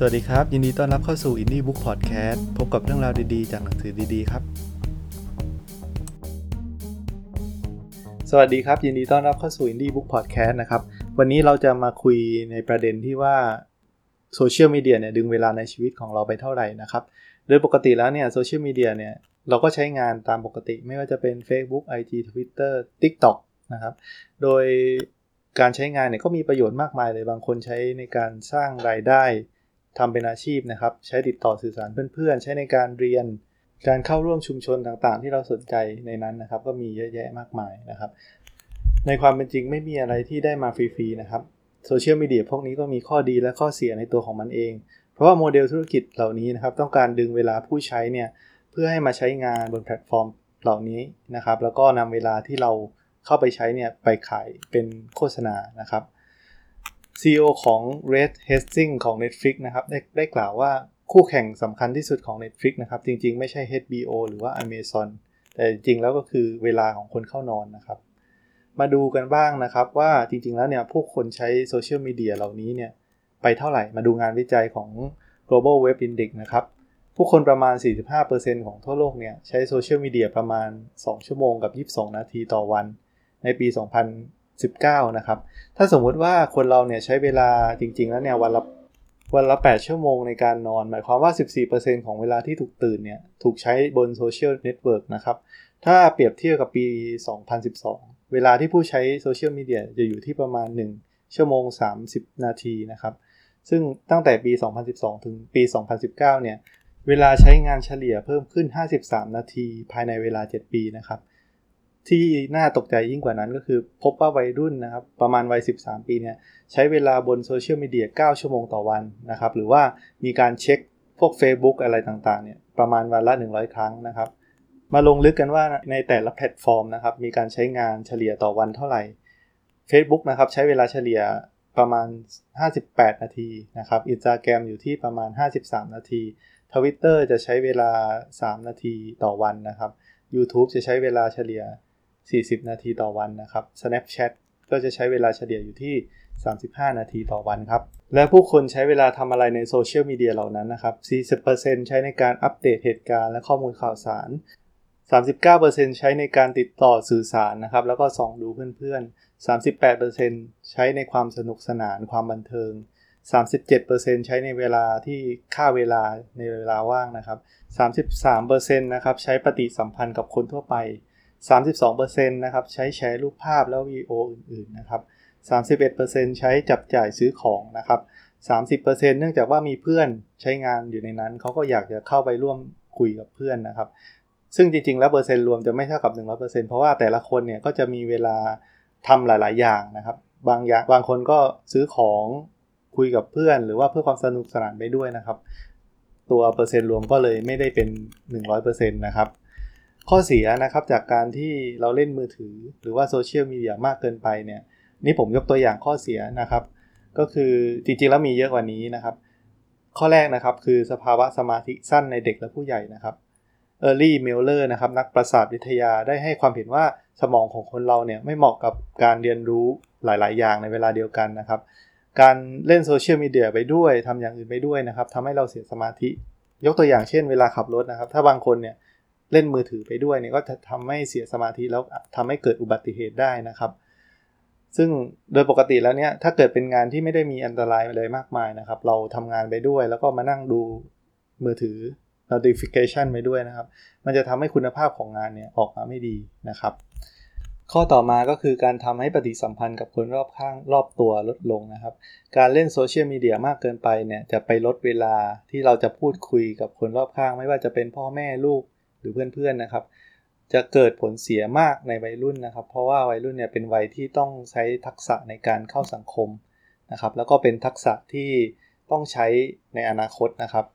สวัสดีครับ ยินดีต้อนรับเข้าสู่ Indie Book Podcast พบกับเรื่องราวดีๆ จากหนังสือดีๆ ครับ สวัสดีครับ ยินดีต้อนรับเข้าสู่ Indie Book Podcast นะครับ วันนี้เราจะมาคุยในประเด็นที่ว่าโซเชียลมีเดียเนี่ยดึงเวลาในชีวิตของเราไปเท่าไหร่นะครับ โดยปกติแล้วเนี่ยโซเชียลมีเดียเนี่ยเราก็ใช้งานตามปกติ ไม่ว่าจะเป็น Facebook IG Twitter TikTok นะครับ โดยการใช้งานเนี่ยก็มีประโยชน์มากมายเลยบางคนใช้ในการสร้างรายได้ ทำเป็นอาชีพนะครับ ใช้ติดต่อสื่อสารเพื่อนๆ ใช้ในการเรียน การเข้าร่วมชุมชนต่างๆ ที่เราสนใจในนั้นนะครับ ก็มีเยอะแยะมากมายนะครับ ในความเป็นจริงไม่มีอะไรที่ได้มาฟรีๆนะครับโซเชียลมีเดียพวกนี้ก็มีข้อดีและข้อเสียในตัวของมันเอง เพราะว่าโมเดลธุรกิจเหล่านี้นะครับ ต้องการดึงเวลาผู้ใช้เนี่ยเพื่อให้มาใช้งานบนแพลตฟอร์มเหล่านี้นะครับ แล้วก็นำเวลาที่เราเข้าไปใช้เนี่ยไปขายเป็นโฆษณานะครับ CEO ของ Red Hastings ของ Netflix นะครับได้ได้กล่าวว่าคู่แข่งสำคัญที่สุดของ Netflix นะครับ จริงๆ ไม่ใช่ HBO หรือว่า Amazon แต่จริงๆ แล้วก็คือเวลาของคนเข้านอนนะครับ มาดูกันบ้างนะครับว่าจริงๆ แล้วเนี่ย ผู้คนใช้โซเชียลมีเดียเหล่านี้เนี่ย ไปเท่าไหร่มาดูงานวิจัยของ Global Web Index นะครับ ผู้คนประมาณ 45%ของทั่วโลกเนี่ย ใช้โซเชียลมีเดียประมาณ 2 ชั่วโมงกับ 22 นาทีต่อวัน ในปี 19 นะครับ ถ้าสมมุติว่าคนเราเนี่ยใช้เวลาจริง ๆ แล้วเนี่ยวันละวันละ 8 ชั่วโมงในการนอน หมายความว่า 14%ของเวลาที่ถูกตื่นเนี่ย ถูกใช้บนโซเชียลเน็ตเวิร์กนะครับ ถ้าเปรียบเทียบกับปี 2012 เวลาที่ผู้ใช้โซเชียลมีเดียจะอยู่ที่ประมาณ 1 ชั่วโมง 30 นาทีนะครับ ซึ่งตั้งแต่ปี 2012 ถึงปี 2019 เนี่ย เวลาใช้งานเฉลี่ยเพิ่มขึ้น 53 นาที ภายในเวลา 7 ปีนะครับ ที่น่าตกใจยิ่งกว่านั้นก็คือ พบว่าวัยรุ่นนะครับ ประมาณวัย 13 ปีเนี่ยใช้เวลาบนโซเชียลมีเดีย 9 ชั่วโมงต่อวันนะครับ หรือว่ามีการเช็คพวก Facebook อะไรต่างๆเนี่ยประมาณวันละ 100 ครั้งนะครับ มาลงลึกกันว่าในแต่ละแพลตฟอร์มนะครับ มีการใช้งานเฉลี่ยต่อวันเท่าไหร่ Facebook นะครับใช้เวลาเฉลี่ยประมาณ 58 นาทีนะครับ Instagram อยู่ที่ประมาณ 53 นาที Twitter จะใช้เวลา 3 นาทีต่อวันนะครับ YouTube จะใช้เวลาเฉลี่ย 40 นาทีต่อวันนะครับ Snapchat ก็จะใช้เวลาเฉลี่ยอยู่ที่ 35 นาทีต่อวันครับ และผู้คนใช้เวลาทำอะไรในโซเชียลมีเดียเหล่านั้นนะครับ 40%ใช้ในการอัปเดตเหตุการณ์และข้อมูลข่าวสาร 39%ใช้ในการติดต่อสื่อสารนะครับ แล้วก็ส่องดูเพื่อนๆ 38%ใช้ในความสนุกสนานความบันเทิง 37%ใช้ในเวลาที่ค่าเวลาในเวลาว่างนะครับ 33%นะครับใช้ปฏิสัมพันธ์กับคนทั่วไป 32%นะครับใช้แชร์รูปภาพแล้ววีโออื่นๆนะครับ 31%ใช้จับจ่ายซื้อของนะครับ 30%เนื่องจากว่ามีเพื่อนใช้งานอยู่ในนั้น เขาก็อยากจะเข้าไปร่วมคุยกับเพื่อนนะครับ ซึ่งจริงๆ แล้วเปอร์เซ็นต์รวมจะไม่เท่ากับ 100%เพราะว่าแต่ละคนเนี่ยก็จะมีเวลาทำหลาย ๆ อย่างนะครับ บางอย่างบางคนก็ซื้อของคุยกับเพื่อน หรือว่าเพื่อความสนุกสนานไปด้วยนะครับ ตัวเปอร์เซ็นต์รวมก็เลยไม่ได้เป็น 100%นะครับ ข้อเสียนะครับจากการที่เราเล่นมือถือ หรือว่าโซเชียลมีเดียมากเกินไปเนี่ยนี่ผมยกตัวอย่างข้อเสียนะครับ ก็คือจริงๆแล้วมีเยอะกว่านี้นะครับ ข้อแรกนะครับคือสภาวะสมาธิสั้นในเด็กและผู้ใหญ่นะครับ Earl Miller นะครับนักประสาทวิทยาได้ให้ความเห็นว่าสมองของคนเราเนี่ยไม่เหมาะกับการเรียนรู้หลาย ๆ อย่างในเวลาเดียวกันนะครับ การเล่นโซเชียลมีเดียไปด้วยทำอย่างอื่นไปด้วยนะครับทำให้เราเสียสมาธิ ยกตัวอย่างเช่น เวลาขับรถนะครับ ถ้าบางคนเนี่ย เล่นมือถือไปด้วยเนี่ยก็จะทำให้เสียสมาธิแล้วทำให้เกิดอุบัติเหตุได้นะครับ ซึ่งโดยปกติแล้วเนี่ยถ้าเกิดเป็นงานที่ไม่ได้มีอันตรายอะไรมากมายนะครับ เราทำงานไปด้วย แล้วก็มานั่งดูมือถือ notification ไปด้วยนะครับ มันจะทำให้คุณภาพของงานเนี่ยออกมาไม่ดีนะครับ ข้อต่อมาก็คือการทำให้ปฏิสัมพันธ์กับคนรอบข้างรอบตัวลดลงนะครับ การเล่นโซเชียลมีเดียมากเกินไปเนี่ยจะไปลดเวลาที่เราจะพูดคุยกับคนรอบข้าง ไม่ว่าจะเป็นพ่อแม่ลูก หรือเพื่อนๆนะครับ จะเกิดผลเสียมากในวัยรุ่นนะครับ เพราะว่าวัยรุ่นเนี่ยเป็นวัยที่ต้องใช้ทักษะในการเข้าสังคมนะครับ แล้วก็เป็นทักษะที่ต้องใช้ในอนาคตนะครับ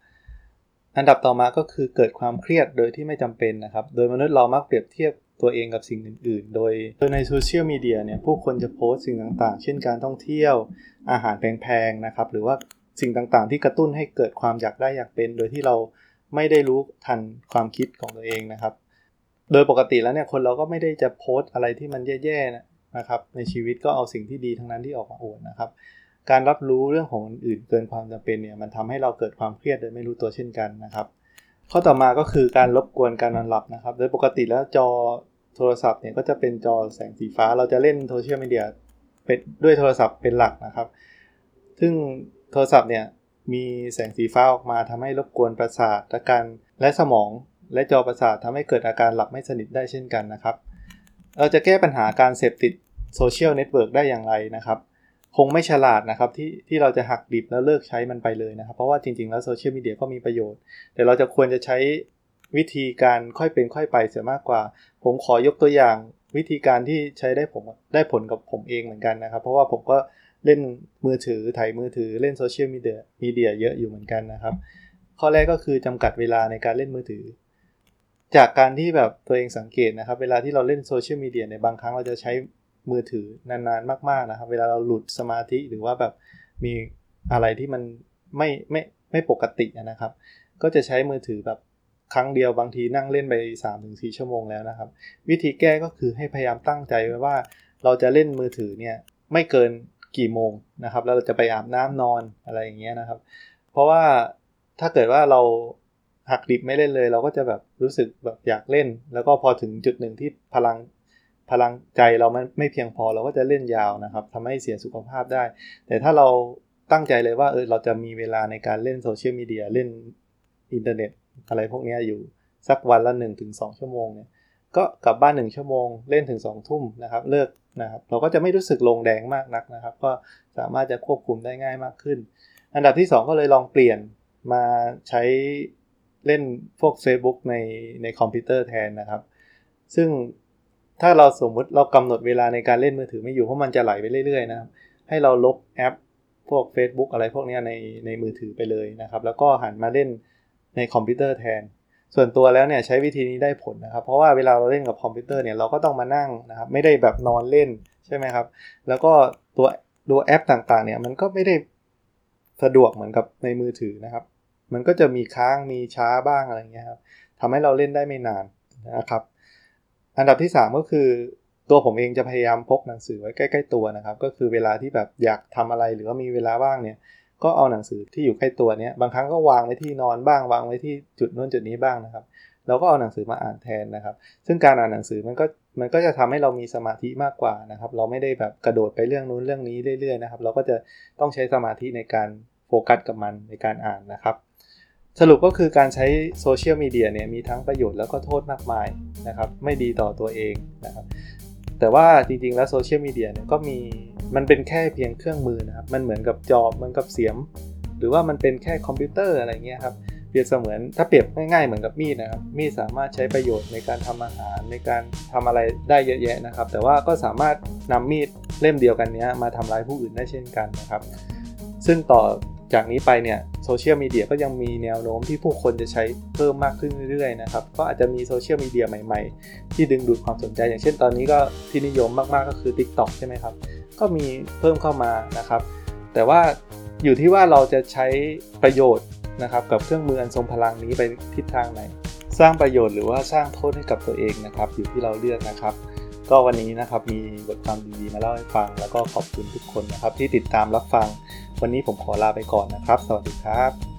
อันดับต่อมาก็คือเกิดความเครียดโดยที่ไม่จำเป็นนะครับ โดยมนุษย์เรามักเปรียบเทียบตัวเองกับสิ่งอื่น ๆ โดยโดยในโซเชียลมีเดียเนี่ยผู้คนจะโพสต์สิ่งต่างๆ เช่นการท่องเที่ยว อาหารแพงๆนะครับ หรือว่าสิ่งต่างๆ ที่กระตุ้นให้เกิดความอยากได้อยากเป็น โดยที่เรา ไม่ได้รู้ทันความคิดของตัวเองนะครับ โดยปกติแล้วเนี่ยคนเราก็ไม่ได้จะโพสต์อะไรที่มันแย่ๆนะครับ ในชีวิตก็เอาสิ่งที่ดีทั้งนั้นที่ออกมาอวดนะครับ การรับรู้เรื่องของคนอื่นเกินความจำเป็นเนี่ยมันทำให้เราเกิดความเครียดโดยไม่รู้ตัวเช่นกันนะครับ ข้อต่อมาก็คือการรบกวนการนอนหลับนะครับ โดยปกติแล้วจอโทรศัพท์เนี่ยก็จะเป็นจอแสงสีฟ้า เราจะเล่นโซเชียลมีเดียเป็นด้วยโทรศัพท์เป็นหลักนะครับ ซึ่งโทรศัพท์เนี่ย มีแสงสีฟ้าออกมาทำให้รบกวนประสาทและการและสมอง และจอประสาททำให้เกิดอาการหลับไม่สนิทได้เช่นกันนะครับ เราจะแก้ปัญหาการเสพติดโซเชียลเน็ตเวิร์กได้อย่างไรนะครับ คงไม่ฉลาดนะครับที่ที่เราจะหักดิบแล้วเลิกใช้มันไปเลยนะครับ เพราะว่าจริงๆแล้วโซเชียลมีเดียก็มีประโยชน์ แต่เราจะควรจะใช้วิธีการค่อยเป็นค่อยไปเสียมากกว่า ผมขอยกตัวอย่างวิธีการที่ใช้ได้ผลได้ผลกับผมเองเหมือนกันนะครับ เพราะว่าผมก็ เล่นมือถือถ่ายมือถือเล่นโซเชียลมีเดียมีเดียเยอะอยู่เหมือนกันนะครับ ข้อแรกก็คือจำกัดเวลาในการเล่นมือถือ จากการที่แบบตัวเองสังเกตนะครับ เวลาที่เราเล่นโซเชียลมีเดียในบางครั้งเราจะใช้มือถือนานๆ มากๆนะครับ เวลาเราหลุดสมาธิหรือว่าแบบมีอะไรที่มันไม่ไม่ไม่ปกตินะครับ ก็จะใช้มือถือแบบครั้งเดียวบางทีนั่งเล่นไป 3-4 ชั่วโมงแล้วนะครับ วิธีแก้ก็คือให้พยายามตั้งใจไว้ว่า เราจะเล่นมือถือเนี่ยไม่เกิน กี่โมงนะครับ แล้วเราจะไปอาบน้ำนอนอะไรอย่างเงี้ยนะครับ เพราะว่าถ้าเกิดว่าเราหักดิบไม่เล่นเลย เราก็จะแบบรู้สึกแบบอยากเล่น แล้วก็พอถึงจุดหนึ่งที่พลังพลังใจเราไม่ไม่เพียงพอเราก็จะเล่นยาวนะครับทำให้เสียสุขภาพได้ แต่ถ้าเราตั้งใจเลยว่าเออเราจะมีเวลาในการเล่นโซเชียลมีเดียเล่นอินเทอร์เน็ตอะไรพวกนี้อยู่สักวันละ 1-2 ชั่วโมงเนี่ยก็กลับบ้าน 1 ชั่วโมง เล่นถึง 2 ทุ่มนะครับ เลิก นะครับเราก็จะไม่รู้สึกลงแดงมากนักนะครับ ก็สามารถจะควบคุมได้ง่ายมากขึ้น อันดับที่ 2 ก็เลยลองเปลี่ยนมาใช้เล่นพวก Facebook ในในคอมพิวเตอร์แทนนะครับ ซึ่งถ้าเราสมมุติเรากำหนดเวลาในการเล่นมือถือไม่อยู่เพราะมันจะไหลไปเรื่อยๆนะครับ ให้เราลบแอปพวก Facebook อะไรพวกนี้ในในมือถือไปเลยนะครับ แล้วก็หันมาเล่นในคอมพิวเตอร์แทน ส่วนตัวแล้วเนี่ยใช้วิธีนี้ได้ผลนะครับ เพราะว่าเวลาเราเล่นกับคอมพิวเตอร์เนี่ยเราก็ต้องมานั่งนะครับไม่ได้แบบนอนเล่นใช่ไหมครับ แล้วก็ตัวตัวแอปต่างๆเนี่ยมันก็ไม่ได้สะดวกเหมือนกับในมือถือนะครับ มันก็จะมีค้างมีช้าบ้างอะไรเงี้ยครับทำให้เราเล่นได้ไม่นานนะครับ อันดับที่ 3 ก็คือตัวผมเองจะพยายามพกหนังสือไว้ใกล้ ๆ ตัวนะครับ ก็คือเวลาที่แบบอยากทำอะไรหรือว่ามีเวลาว่างเนี่ย ก็เอาหนังสือที่อยู่ใกล้ตัวเนี้ยบางครั้งก็วางไว้ที่นอนบ้าง วางไว้ที่จุดนู้นจุดนี้บ้างนะครับเราก็เอาหนังสือมาอ่านแทนนะครับ ซึ่งการอ่านหนังสือมันก็มันก็จะทำให้เรามีสมาธิมากกว่านะครับ เราไม่ได้แบบกระโดดไปเรื่องนู้นเรื่องนี้เรื่อยๆนะครับ เราก็จะต้องใช้สมาธิในการโฟกัสกับมันในการอ่านนะครับ สรุปก็คือการใช้โซเชียลมีเดียเนี่ยมีทั้งประโยชน์แล้วก็โทษมากมายนะครับ ไม่ดีต่อตัวเองนะครับ แต่ว่าจริงๆแล้วโซเชียลมีเดียเนี่ยก็มี มันเป็นแค่เพียงเครื่องมือนะครับ มันเหมือนกับจอบเหมือนกับเสียม หรือว่ามันเป็นแค่คอมพิวเตอร์อะไรเงี้ยครับ เปรียบเสมือนถ้าเปรียบง่ายๆเหมือนกับมีดนะครับ มีดสามารถใช้ประโยชน์ในการทำอาหารในการทำอะไรได้เยอะแยะนะครับ แต่ว่าก็สามารถนำมีดเล่มเดียวกันนี้มาทำร้ายผู้อื่นได้เช่นกันนะครับ ซึ่งต่อ จากนี้ไปเนี่ยโซเชียลมีเดียก็ยังมีแนวโน้มที่ผู้คนจะใช้เพิ่มมากขึ้นเรื่อยๆนะครับก็อาจจะมีโซเชียลมีเดียใหม่ๆ ที่ดึงดูดความสนใจ อย่างเช่นตอนนี้ก็ที่นิยมมากๆก็คือ TikTok ใช่ไหมครับก็มีเพิ่มเข้ามานะครับ แต่ว่าอยู่ที่ว่าเราจะใช้ประโยชน์นะครับกับเครื่องมืออันทรงพลังนี้ไปทิศทางไหน สร้างประโยชน์หรือว่าสร้างโทษให้กับตัวเองนะครับ อยู่ที่เราเลือกนะครับ ก็วันนี้นะครับมีบทความดีๆมาเล่าให้ฟัง แล้วก็ขอบคุณทุกคนนะครับที่ติดตามรับฟัง วันนี้ผมขอลาไปก่อนนะครับ สวัสดีครับ